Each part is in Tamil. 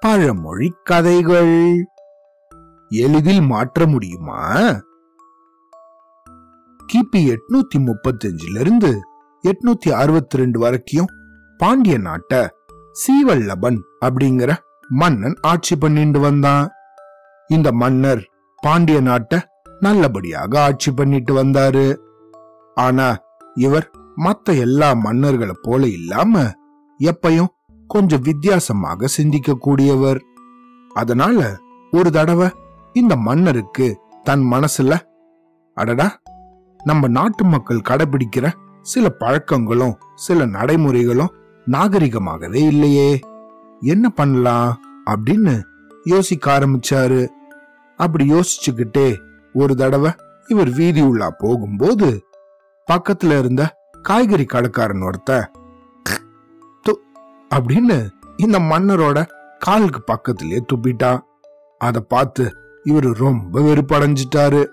பழமொழி கதைகள். எளிதில் மாற்ற முடியுமா? கிபி எட்நூத்தி முப்பத்தஞ்சுல இருந்து எட்நூத்தி அறுபத்தி ரெண்டு வரைக்கும் பாண்டிய நாட்டை சீவல்லபன் அப்படிங்கிற மன்னன் ஆட்சி பண்ணிட்டு வந்தான். இந்த மன்னர் பாண்டிய நாட்டை நல்லபடியாக ஆட்சி பண்ணிட்டு வந்தாரு. ஆனா இவர் மத்த எல்லா மன்னர்களை போல இல்லாம எப்பையும் கொஞ்சம் வித்தியாசமாக சிந்திக்க கூடியவர் அதனால ஒரு தடவை இந்த மன்னருக்கு தன் மனசுல அடடா நம்ம நாட்டு மக்கள் கடைபிடிக்கிற சில பழக்கங்களும் சில நடைமுறைகளும் நாகரிகமாகவே இல்லையே. என்ன பண்ணலாம் அப்படின்னு யோசிக்க ஆரம்பிச்சாரு. அப்படி யோசிச்சுக்கிட்டே ஒரு தடவை இவர் வீதி உள்ளா போகும்போது பக்கத்துல இருந்த காய்கறி கடைக்காரன் ஒருத்தன் அப்படின்னு இந்த மன்னரோட காலுக்கு பக்கத்திலே துப்பிட்டான் அதை பார்த்து இவர் ரொம்ப வெறுப்படைஞ்சிட்டாரு.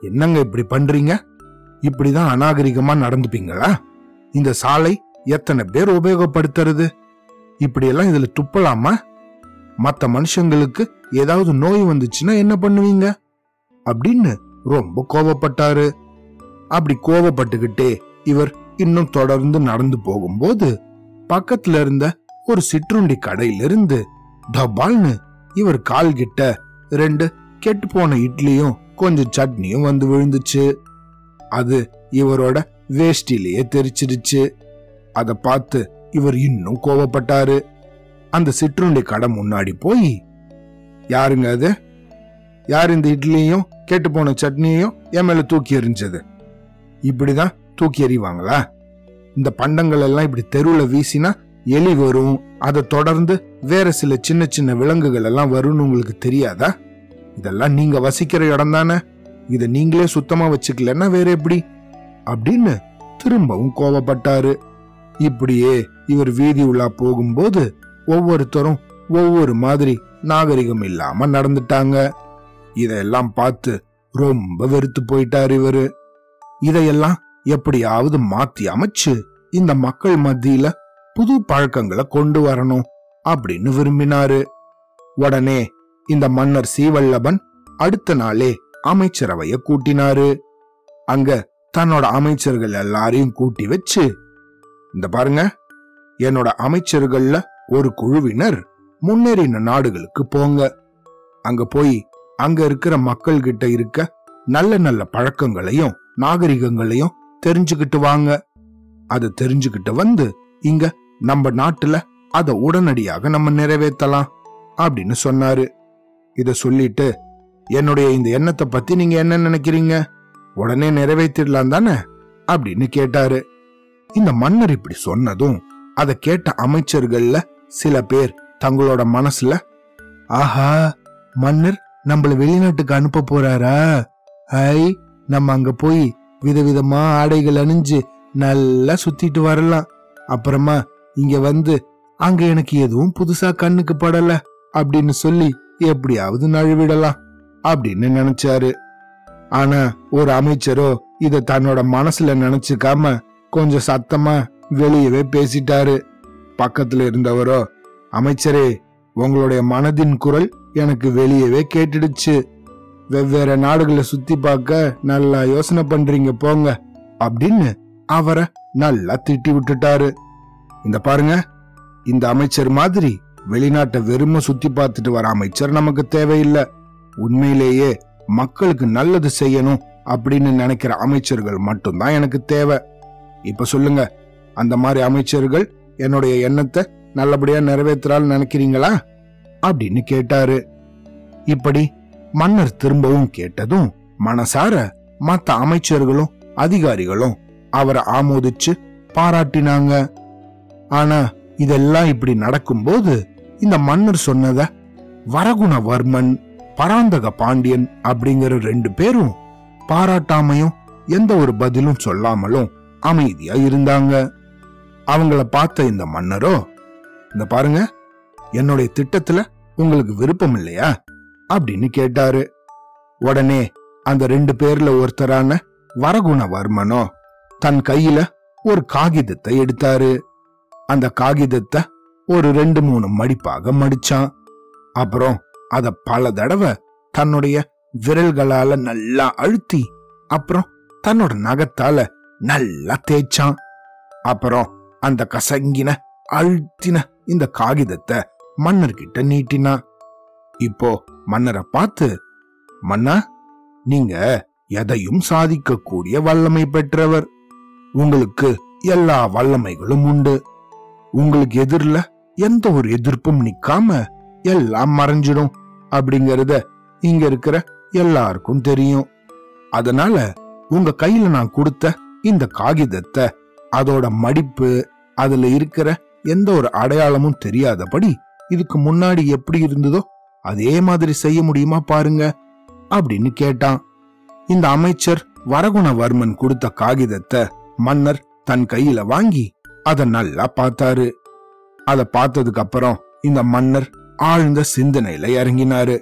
என்னங்க இப்படி பண்றீங்க? இப்படிதான் அநாகரிகமா நடந்துப்பீங்களா? இந்த சாலை எத்தனை பேர் உபயோகப்படுத்துறது? இப்படியெல்லாம் இதுல துப்பலாமா? மற்ற மனுஷங்களுக்கு ஏதாவது நோய் வந்துச்சுன்னா என்ன பண்ணுவீங்க? அப்படின்னு ரொம்ப கோபப்பட்டாரு அப்படி கோவப்பட்டுக்கிட்டே இவர் இன்னும் தொடர்ந்து நடந்து போகும்போது பக்கத்துல இருந்த ஒரு சிற்றுண்டி கடையிலிருந்து டபால்னு இவர் கால் கிட்ட ரெண்டு கெட்டு போன இட்லியும் கொஞ்சம் சட்னியும் வந்து விழுந்துச்சு. அது இவரோட வேஷ்டிலேயே தெரிச்சிருச்சு. அத பார்த்து இவர் இன்னும் கோவப்பட்டாரு. அந்த சிற்றுண்டி கடை முன்னாடி போய் யாருங்க அது? யார் இந்த இட்லியையும் கெட்டு போன சட்னியையும் என் மேல தூக்கி எறிஞ்சது? இப்படிதான் தூக்கி எறிவாங்களா? இந்த பண்டங்கள் எல்லாம் இப்படி தெருவில் வீசினா எலி வரும். அதை தொடர்ந்து வேற சில சின்ன சின்ன விலங்குகள் எல்லாம் வரும்னு உங்களுக்கு தெரியாதா? இதெல்லாம் நீங்க வசிக்கிற இடம் தானே. இதை நீங்களே சுத்தமா வச்சுக்கலன்னா வேற எப்படி? அப்படின்னு திரும்பவும் கோவப்பட்டாரு. இப்படியே இவர் வீதி உள்ளா போகும்போது ஒவ்வொருத்தரும் ஒவ்வொரு மாதிரி நாகரிகம் இல்லாம நடந்துட்டாங்க. இதெல்லாம் பார்த்து ரொம்ப வெறுத்து போயிட்டார் இவரு. இதையெல்லாம் எப்படியாவது மாத்தி அமைச்சு இந்த மக்கள் மத்தியில புது பழக்கங்களை கொண்டு வரணும் அப்படின்னு விரும்பினாரு. உடனே இந்த மன்னர் சீவல்லபன் அடுத்த நாளே அமைச்சரவைய கூட்டினாரு. அங்க தன்னோட அமைச்சர்கள் எல்லாரையும் கூட்டி வச்சு இந்த பாருங்க என்னோட அமைச்சர்கள்ல ஒரு குழுவினர் முன்னேறின நாடுகளுக்கு போங்க. அங்க போய் அங்க இருக்கிற மக்கள் கிட்ட இருக்க நல்ல நல்ல பழக்கங்களையும் நாகரிகங்களையும் தெரிஞ்சுக்கிட்டு வாங்க அதை தெரிஞ்சுக்கிட்டு வந்து இங்க நம்ம நாட்டுல அதை உடனடியாக நம்ம நிறைவேற்றலாம் அப்படின்னு சொன்னாரு. இத சொல்லிட்டு என்னுடைய இந்த எண்ணத்தை பத்தி நீங்க என்ன நினைக்கிறீங்க? உடனே நிறைவேற்றிடலாம் தானே? அப்படின்னு கேட்டாரு. இந்த மன்னர் இப்படி சொன்னதும் அதை கேட்ட அமைச்சர்கள்ல சில பேர் தங்களோட மனசுல ஆஹா மன்னர் நம்மள வெளிநாட்டுக்கு அனுப்ப போறாரா? ஐ நம்ம அங்க போய் விதவிதமா ஆடைகள் அணிஞ்சு நல்லா சுத்திட்டு வரலாம். அப்புறமா இங்க வந்து அங்க எனக்கு எதுவும் புதுசா கண்ணுக்கு படல அப்படின்னு சொல்லி எப்படியாவது நழுவிடலாம் அப்படின்னு நினைச்சாரு. ஆனா ஒரு அமைச்சரோ இத தன்னோட மனசுல நினைச்சுக்காம கொஞ்சம் சத்தமா வெளியவே பேசிட்டாரு. பக்கத்துல இருந்தவரோ அமைச்சரே உங்களுடைய மனதின் குரல் எனக்கு வெளியவே கேட்டுடுச்சு. வெவ்வேறு நாடுகளை சுத்தி பார்க்க நல்லா யோசனை பண்றீங்க போங்க. அப்படின்னு அவரை நல்லா திட்டி விட்டுட்டாரு. இந்த பாருங்க இந்த அமைச்சர் மாதிரி வெளிநாட்டை வெறும சுத்தி பார்த்துட்டு வர அமைச்சர் நமக்கு தேவையில்லை. உண்மையிலேயே மக்களுக்கு நல்லது செய்யணும் அப்படின்னு நினைக்கிற அமைச்சர்கள் மட்டும்தான் எனக்கு தேவை. இப்ப சொல்லுங்க அந்த மாதிரி அமைச்சர்கள் என்னுடைய எண்ணத்தை நல்லபடியா நிறைவேற்றுறாள் நினைக்கிறீங்களா? அப்படின்னு கேட்டாரு. இப்படி மன்னர் திரும்பவும் கேட்டதும் மனசார மத்த அமைச்சர்களும் அதிகாரிகளும் அவரை ஆமோதிச்சு பாராட்டினாங்க. ஆனா இதெல்லாம் இப்படி நடக்கும்போது இந்த மன்னர் சொன்னத வரகுணவர்மன் பராந்தக பாண்டியன் அப்படிங்கிற ரெண்டு பேரும் பாராட்டாமையும் எந்த ஒரு பதிலும் சொல்லாமலும் அமைதியா இருந்தாங்க. அவங்கள பார்த்த இந்த மன்னரோ இந்த பாருங்க என்னுடைய திட்டத்துல உங்களுக்கு விருப்பம் இல்லையா? அப்படின்னு கேட்டாரு. உடனே அந்த ரெண்டு பேர்ல ஒருத்தரான வரகுணவர்மனோ தன் கையில ஒரு காகிதத்தை எடுத்தாரு. அந்த காகிதத்தை ஒரு ரெண்டு மூணு மடிப்பாக மடிச்சான். அப்புறம் அத பல தடவை தன்னுடைய விரல்களால நல்லா அழுத்தி அப்புறம் தன்னோட நகத்தால நல்லா தேய்ச்சான். அப்புறம் அந்த கசங்கின அழுத்தின இந்த காகிதத்தை மன்னர்கிட்ட நீட்டினான். இப்போ மன்னரை பார்த்து மன்னா நீங்க எதையும் சாதிக்கக்கூடிய வல்லமை பெற்றவர். உங்களுக்கு எல்லா வல்லமைகளும் உண்டு. உங்களுக்கு எதிரில எந்த ஒரு எதிர்ப்பும் நிக்காம எல்லாம் மறைஞ்சிடும் அப்படிங்கறத இங்க இருக்கிற எல்லாருக்கும் தெரியும். அதனால உங்க கையில நான் கொடுத்த இந்த காகிதத்தை அதோட மடிப்பு அதுல இருக்கிற எந்த ஒரு அடையாளமும் தெரியாதபடி இதுக்கு முன்னாடி எப்படி இருந்ததோ அதே மாதிரி செய்ய முடியுமா பாருங்க அப்படின்னு கேட்டான். இந்த அமைச்சர் வரகுணவர்மன் கொடுத்த காகிதத்தை மன்னர் தன் கையில வாங்கி அத நல்லா பார்த்தாரு. அத பார்த்ததுக்கு அப்புறம் இந்த மன்னர் ஆழ்ந்த சிந்தனையில இறங்கினாரு.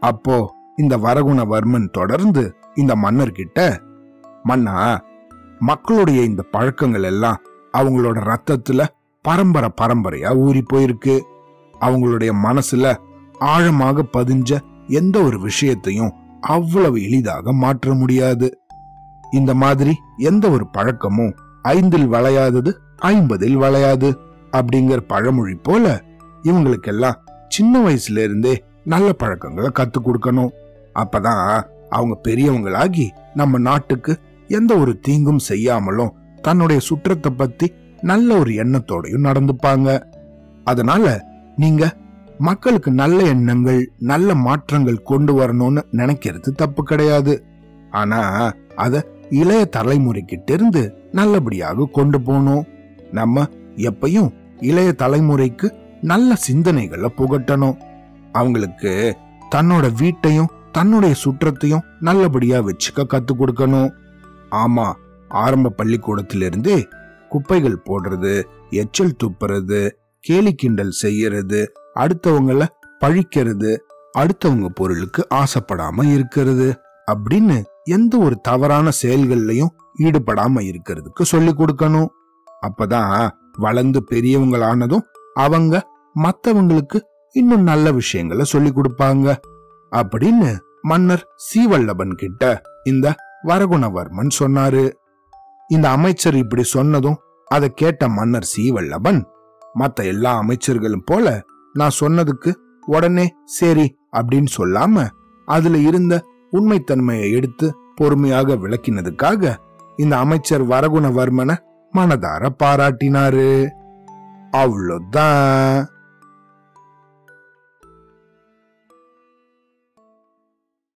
அப்போ இந்த வரகுணவர்மன் தொடர்ந்து இந்த மன்னர்கிட்ட மன்னா மக்களுடைய இந்த பழக்கங்கள் எல்லாம் அவங்களோட ரத்தத்துல பரம்பரை பரம்பரையா ஊறி போயிருக்கு. அவங்களுடைய மனசுல ஆழமாக பதிஞ்ச எந்த ஒரு விஷயத்தையும் அவ்வளவு எளிதாக மாற்ற முடியாது. இந்த மாதிரி எந்த ஒரு பழக்கமும் ஐந்தில் வளையாதது ஐம்பதில் வளையாது அப்படிங்கிற பழமொழி போல இவங்களுக்கெல்லாம் சின்ன வயசுல இருந்தே நல்ல பழக்கங்களை கத்து கொடுக்கணும். அப்பதான் அவங்க பெரியவங்களாகி நம்ம நாட்டுக்கு எந்த ஒரு தீங்கும் செய்யாமலும் தன்னுடைய சுற்றத்தை பத்தி நல்ல ஒரு எண்ணத்தோடையும் நடந்துப்பாங்க. அதனால நீங்க மக்களுக்கு நல்ல எண்ணங்கள் நல்ல மாற்றங்கள் கொண்டு வரணும்னு நினைக்கிறது தப்பு கிடையாது. ஆனா அத இளைய தலைமுறைக்கிட்ட இருந்து நல்லபடியாக கொண்டு போகணும். நம்ம எப்பையும் இளைய தலைமுறைக்கு நல்ல சிந்தனைகளை புகட்டணும். அவங்களுக்கு தன்னோட வீட்டையும் தன்னுடைய சுற்றத்தையும் நல்லபடியா வச்சுக்க கத்து கொடுக்கணும். ஆமா ஆரம்ப பள்ளிக்கூடத்திலிருந்தே குப்பைகள் போடுறது எச்சல் துப்புறது கேலி கிண்டல் செய்யறது அடுத்தவங்கள பழிக்கிறது அடுத்தவங்க பொருளுக்கு ஆசைப்படாம இருக்கிறது அப்படின்னு எந்த ஒரு தவறான செயல்கள்லயும் ஈடுபடாம இருக்கிறதுக்கு சொல்லி கொடுக்கணும். அப்பதான் வளர்ந்து பெரியவங்களானதும் அவங்க மத்தவங்களுக்கு இன்னும் நல்ல விஷயங்களை சொல்லி கொடுப்பாங்க. அப்படின்னு மன்னர் சீவல்லபன் கிட்ட இந்த வரகுணவர்மன் சொன்னாரு. இந்த அமைச்சர் இப்படி சொன்னதும் அதை கேட்ட மன்னர் சீவல்லபன் மத்த எல்லா அமைச்சர்களும் போல நான் சொன்னதுக்கு உடனே சரி அப்படின்னு சொல்லாம அதுல இருந்த உண்மைத்தன்மையை எடுத்து பொறுமையாக விளக்கினதுக்காக இந்த அமைச்சர் வரகுணவர்மனை மனதார பாராட்டினாரு. அவ்வளோதான்.